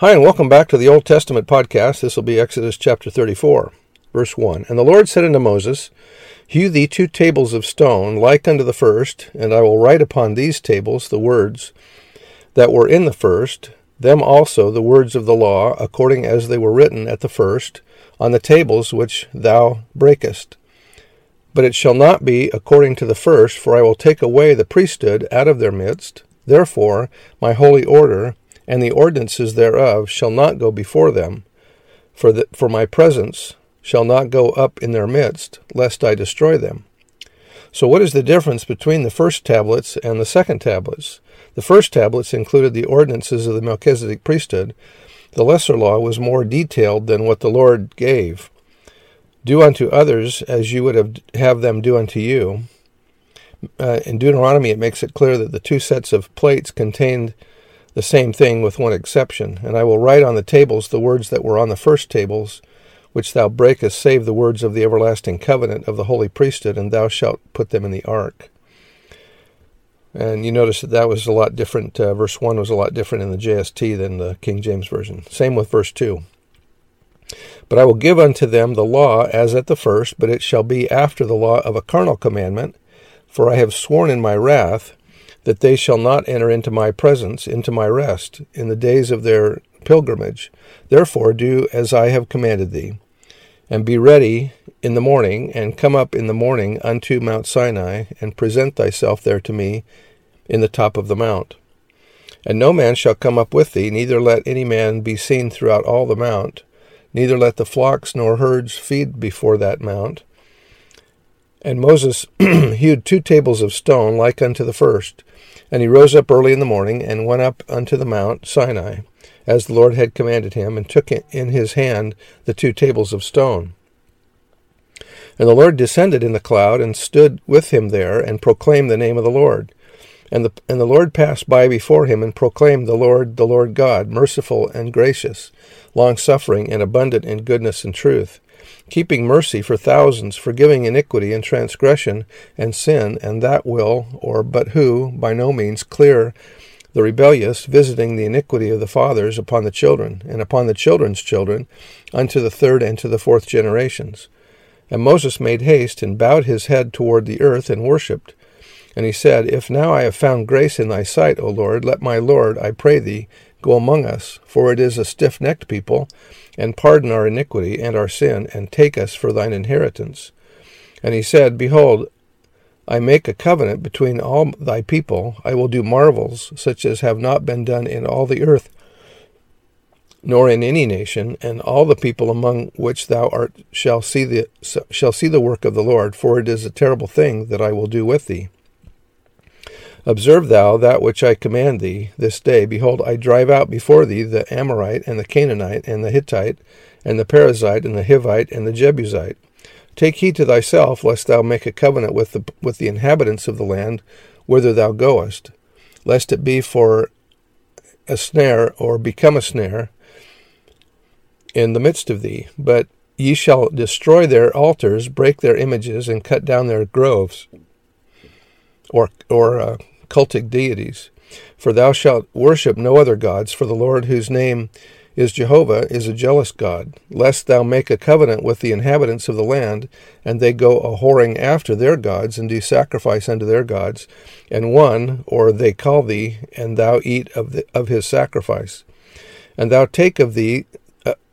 Hi, and welcome back to the Old Testament podcast. This will be Exodus chapter 34, verse 1. And the Lord said unto Moses, Hew thee two tables of stone, like unto the first, and I will write upon these tables the words that were in the first, them also the words of the law, according as they were written at the first, on the tables which thou breakest. But it shall not be according to the first, for I will take away the priesthood out of their midst. Therefore, my holy order, and the ordinances thereof shall not go before them, for, the, for my presence shall not go up in their midst, lest I destroy them. So, what is the difference between the first tablets and the second tablets? The first tablets included the ordinances of the Melchizedek priesthood. The lesser law was more detailed than what the Lord gave. Do unto others as you would have, have them do unto you. Uh, in Deuteronomy, it makes it clear that the two sets of plates contained the same thing with one exception. And I will write on the tables the words that were on the first tables, which thou breakest, save the words of the everlasting covenant of the holy priesthood, and thou shalt put them in the ark. And you notice that that was a lot different. Uh, verse 1 was a lot different in the JST than the King James Version. Same with verse 2. But I will give unto them the law as at the first, but it shall be after the law of a carnal commandment. For I have sworn in my wrath, that they shall not enter into my presence, into my rest, in the days of their pilgrimage. Therefore do as I have commanded thee. And be ready in the morning, and come up in the morning unto Mount Sinai, and present thyself there to me in the top of the mount. And no man shall come up with thee, neither let any man be seen throughout all the mount, neither let the flocks nor herds feed before that mount. And Moses hewed two tables of stone like unto the first, and he rose up early in the morning, and went up unto the mount Sinai, as the Lord had commanded him, and took in his hand the two tables of stone. And the Lord descended in the cloud, and stood with him there, and proclaimed the name of the Lord. And the, and the Lord passed by before him, and proclaimed, The Lord, the Lord God, merciful and gracious, long suffering, and abundant in goodness and truth keeping mercy for thousands, forgiving iniquity and transgression and sin, and that will, or but who, by no means clear the rebellious, visiting the iniquity of the fathers upon the children, and upon the children's children, unto the third and to the fourth generations. And Moses made haste, and bowed his head toward the earth, and worshipped. And he said, If now I have found grace in thy sight, O Lord, let my Lord, I pray thee, go among us, for it is a stiff necked people, and pardon our iniquity and our sin, and take us for thine inheritance. And he said, Behold, I make a covenant between all thy people. I will do marvels such as have not been done in all the earth, nor in any nation, and all the people among which thou art shall see the shall see the work of the Lord, for it is a terrible thing that I will do with thee. Observe thou that which I command thee this day. Behold, I drive out before thee the Amorite, and the Canaanite, and the Hittite, and the Perizzite, and the Hivite, and the Jebusite. Take heed to thyself, lest thou make a covenant with the, with the inhabitants of the land whither thou goest, lest it be for a snare, or become a snare, in the midst of thee. But ye shall destroy their altars, break their images, and cut down their groves, or or uh, cultic deities. For thou shalt worship no other gods, for the Lord whose name is Jehovah is a jealous God, lest thou make a covenant with the inhabitants of the land, and they go a whoring after their gods, and do sacrifice unto their gods, and one, or they call thee, and thou eat of, the, of his sacrifice. And thou take of thee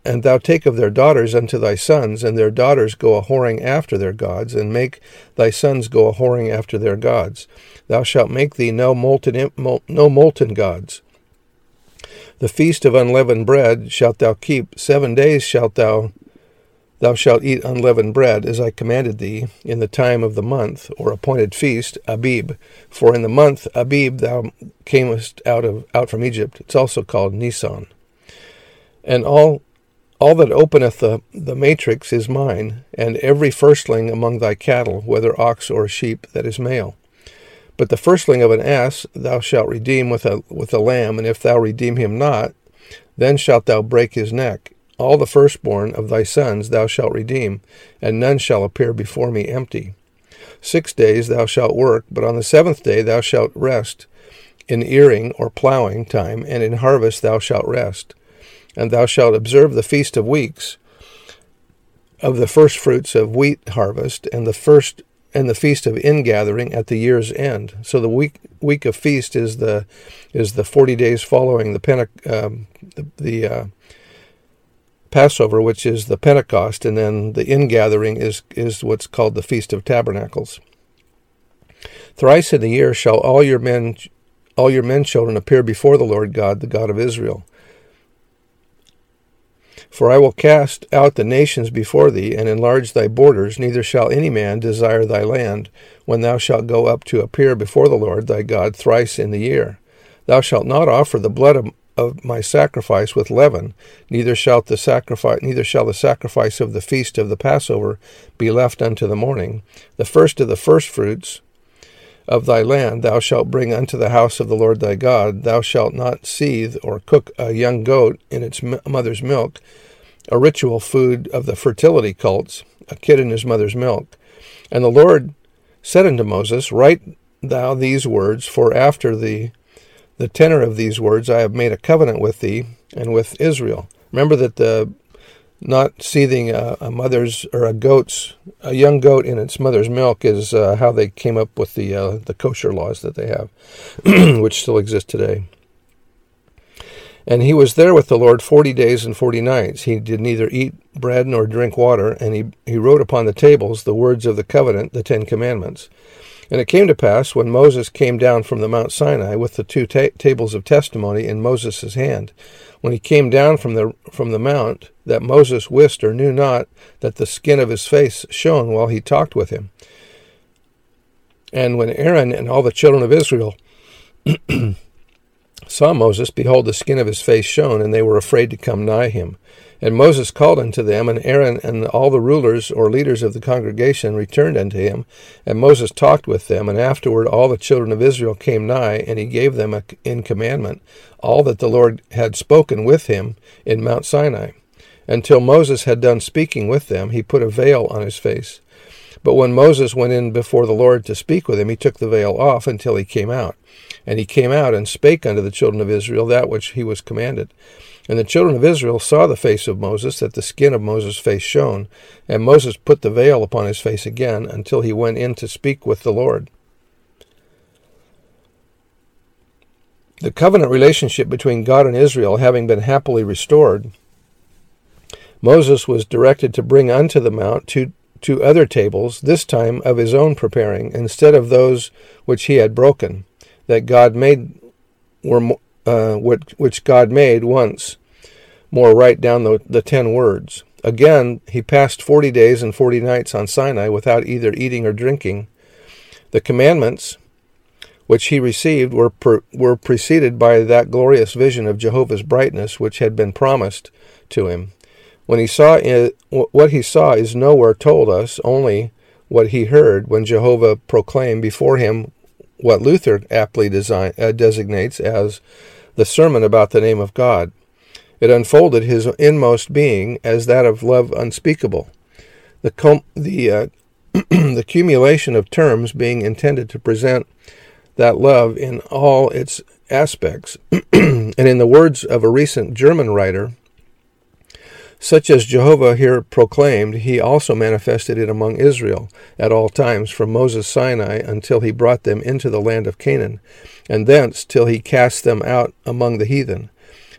and thou take of their daughters unto thy sons, and their daughters go a whoring after their gods, and make thy sons go a whoring after their gods. Thou shalt make thee no molten, no molten gods. The feast of unleavened bread shalt thou keep. Seven days shalt thou thou shalt eat unleavened bread, as I commanded thee, in the time of the month, or appointed feast, Abib. For in the month Abib thou camest out of out from Egypt. It's also called Nisan. And all all that openeth the, the matrix is mine, and every firstling among thy cattle, whether ox or sheep, that is male. But the firstling of an ass thou shalt redeem with a with a lamb, and if thou redeem him not, then shalt thou break his neck. All the firstborn of thy sons thou shalt redeem, and none shall appear before me empty. Six days thou shalt work, but on the seventh day thou shalt rest. In earing or plowing time, and in harvest thou shalt rest and thou shalt observe the feast of weeks of the first fruits of wheat harvest and the first and the feast of ingathering at the year's end. So the week week of feast is the is the forty days following the Pente- um, the, the uh, Passover, which is the Pentecost, and then the ingathering is is what's called the Feast of Tabernacles. Thrice in the year shall all your men all your men children appear before the Lord God, the God of Israel. For I will cast out the nations before thee, and enlarge thy borders, neither shall any man desire thy land, when thou shalt go up to appear before the Lord thy God thrice in the year. Thou shalt not offer the blood of, of my sacrifice with leaven, neither shalt the sacrifice neither shall the sacrifice of the feast of the Passover be left unto the morning. The first of the firstfruits of thy land thou shalt bring unto the house of the Lord thy God. Thou shalt not seethe or cook a young goat in its mother's milk, a ritual food of the fertility cults, a kid in his mother's milk. And the Lord said unto Moses, Write thou these words, for after the the tenor of these words I have made a covenant with thee and with Israel. Remember that the not seething a, a mother's or a goat's a young goat in its mother's milk is uh, how they came up with the uh, the kosher laws that they have, which still exist today. And he was there with the Lord forty days and forty nights. He did neither eat bread nor drink water, and he, he wrote upon the tables the words of the covenant, the Ten Commandments. And it came to pass, when Moses came down from the Mount Sinai with the two ta- tables of testimony in Moses' hand, when he came down from the from the mount, that Moses wist or knew not that the skin of his face shone while he talked with him. And when Aaron and all the children of Israel saw Moses, behold, the skin of his face shone, and they were afraid to come nigh him. And Moses called unto them, and Aaron and all the rulers or leaders of the congregation returned unto him. And Moses talked with them, and afterward all the children of Israel came nigh, and he gave them in commandment all that the Lord had spoken with him in Mount Sinai. Until Moses had done speaking with them, he put a veil on his face. But when Moses went in before the Lord to speak with him, he took the veil off until he came out. And he came out and spake unto the children of Israel that which he was commanded. And the children of Israel saw the face of Moses, that the skin of Moses' face shone. And Moses put the veil upon his face again until he went in to speak with the Lord. The covenant relationship between God and Israel having been happily restored, Moses was directed to bring unto the mount two, two other tables, this time of his own preparing, instead of those which he had broken that God made were uh, which, which God made once more write down the, the ten words. Again, he passed forty days and forty nights on Sinai without either eating or drinking. The commandments which he received were per, were preceded by that glorious vision of Jehovah's brightness which had been promised to him. When he saw it, what he saw is nowhere told us, only what he heard when Jehovah proclaimed before him what Luther aptly design, uh, designates as the sermon about the name of God. It unfolded his inmost being as that of love unspeakable. The, com- the, uh, the accumulation of terms being intended to present that love in all its aspects. and in the words of a recent German writer, such as Jehovah here proclaimed, he also manifested it among Israel at all times, from Moses Sinai until he brought them into the land of Canaan, and thence till he cast them out among the heathen.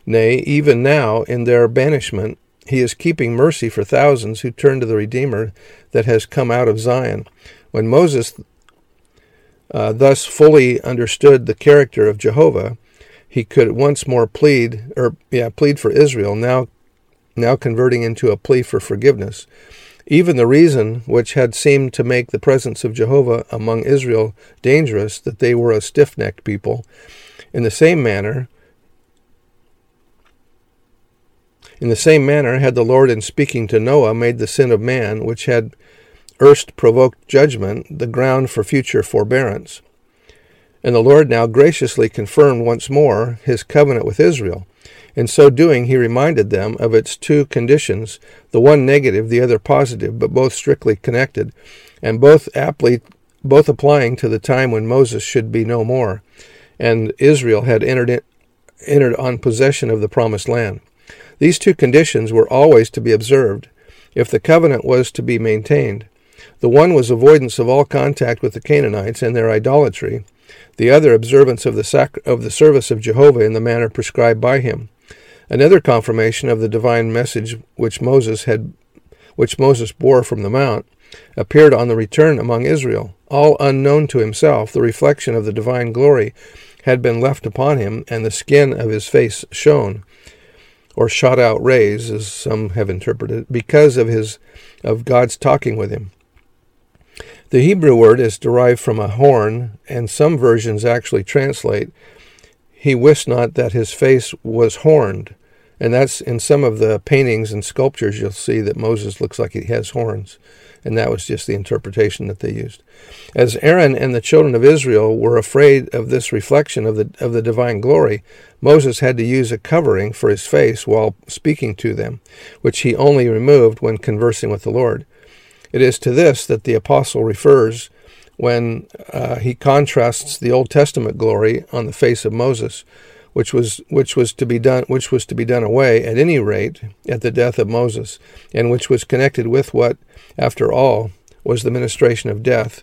Nay, even now, in their banishment, he is keeping mercy for thousands who turn to the Redeemer that has come out of Zion. When Moses uh, thus fully understood the character of Jehovah, he could once more plead, or yeah, plead for Israel. Now now converting into a plea for forgiveness. Even the reason which had seemed to make the presence of Jehovah among Israel dangerous, that they were a stiff necked people, in the same manner, In the same manner had the Lord in speaking to Noah made the sin of man, which had erst provoked judgment, the ground for future forbearance. And the Lord now graciously confirmed once more his covenant with Israel. In so doing, he reminded them of its two conditions, the one negative, the other positive, but both strictly connected, and both aptly both applying to the time when Moses should be no more, and Israel had entered in, entered on possession of the promised land. These two conditions were always to be observed if the covenant was to be maintained. The one was avoidance of all contact with the Canaanites and their idolatry, the other observance of the, sac- of the service of Jehovah in the manner prescribed by him. Another confirmation of the divine message which Moses had which Moses bore from the mount appeared on the return among Israel. All unknown to himself, the reflection of the divine glory had been left upon him, and the skin of his face shone, or shot out rays, as some have interpreted, because of his of God's talking with him. The Hebrew word is derived from a horn, and some versions actually translate, He wist not that his face was horned. And that's in some of the paintings and sculptures, you'll see that Moses looks like he has horns. And that was just the interpretation that they used. As Aaron and the children of Israel were afraid of this reflection of the, of the divine glory, Moses had to use a covering for his face while speaking to them, which he only removed when conversing with the Lord. It is to this that the apostle refers when uh, he contrasts the Old Testament glory on the face of Moses, which was which was to be done which was to be done away at any rate at the death of Moses, and which was connected with what, after all, was the ministration of death,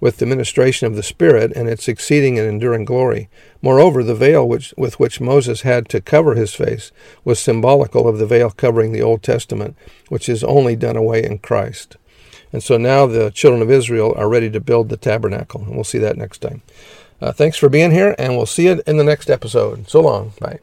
with the ministration of the Spirit and its exceeding and enduring glory. Moreover, the veil which, with which Moses had to cover his face was symbolical of the veil covering the Old Testament, which is only done away in Christ. And so now the children of Israel are ready to build the tabernacle. And we'll see that next time. Uh, thanks for being here, and we'll see you in the next episode. So long. Bye.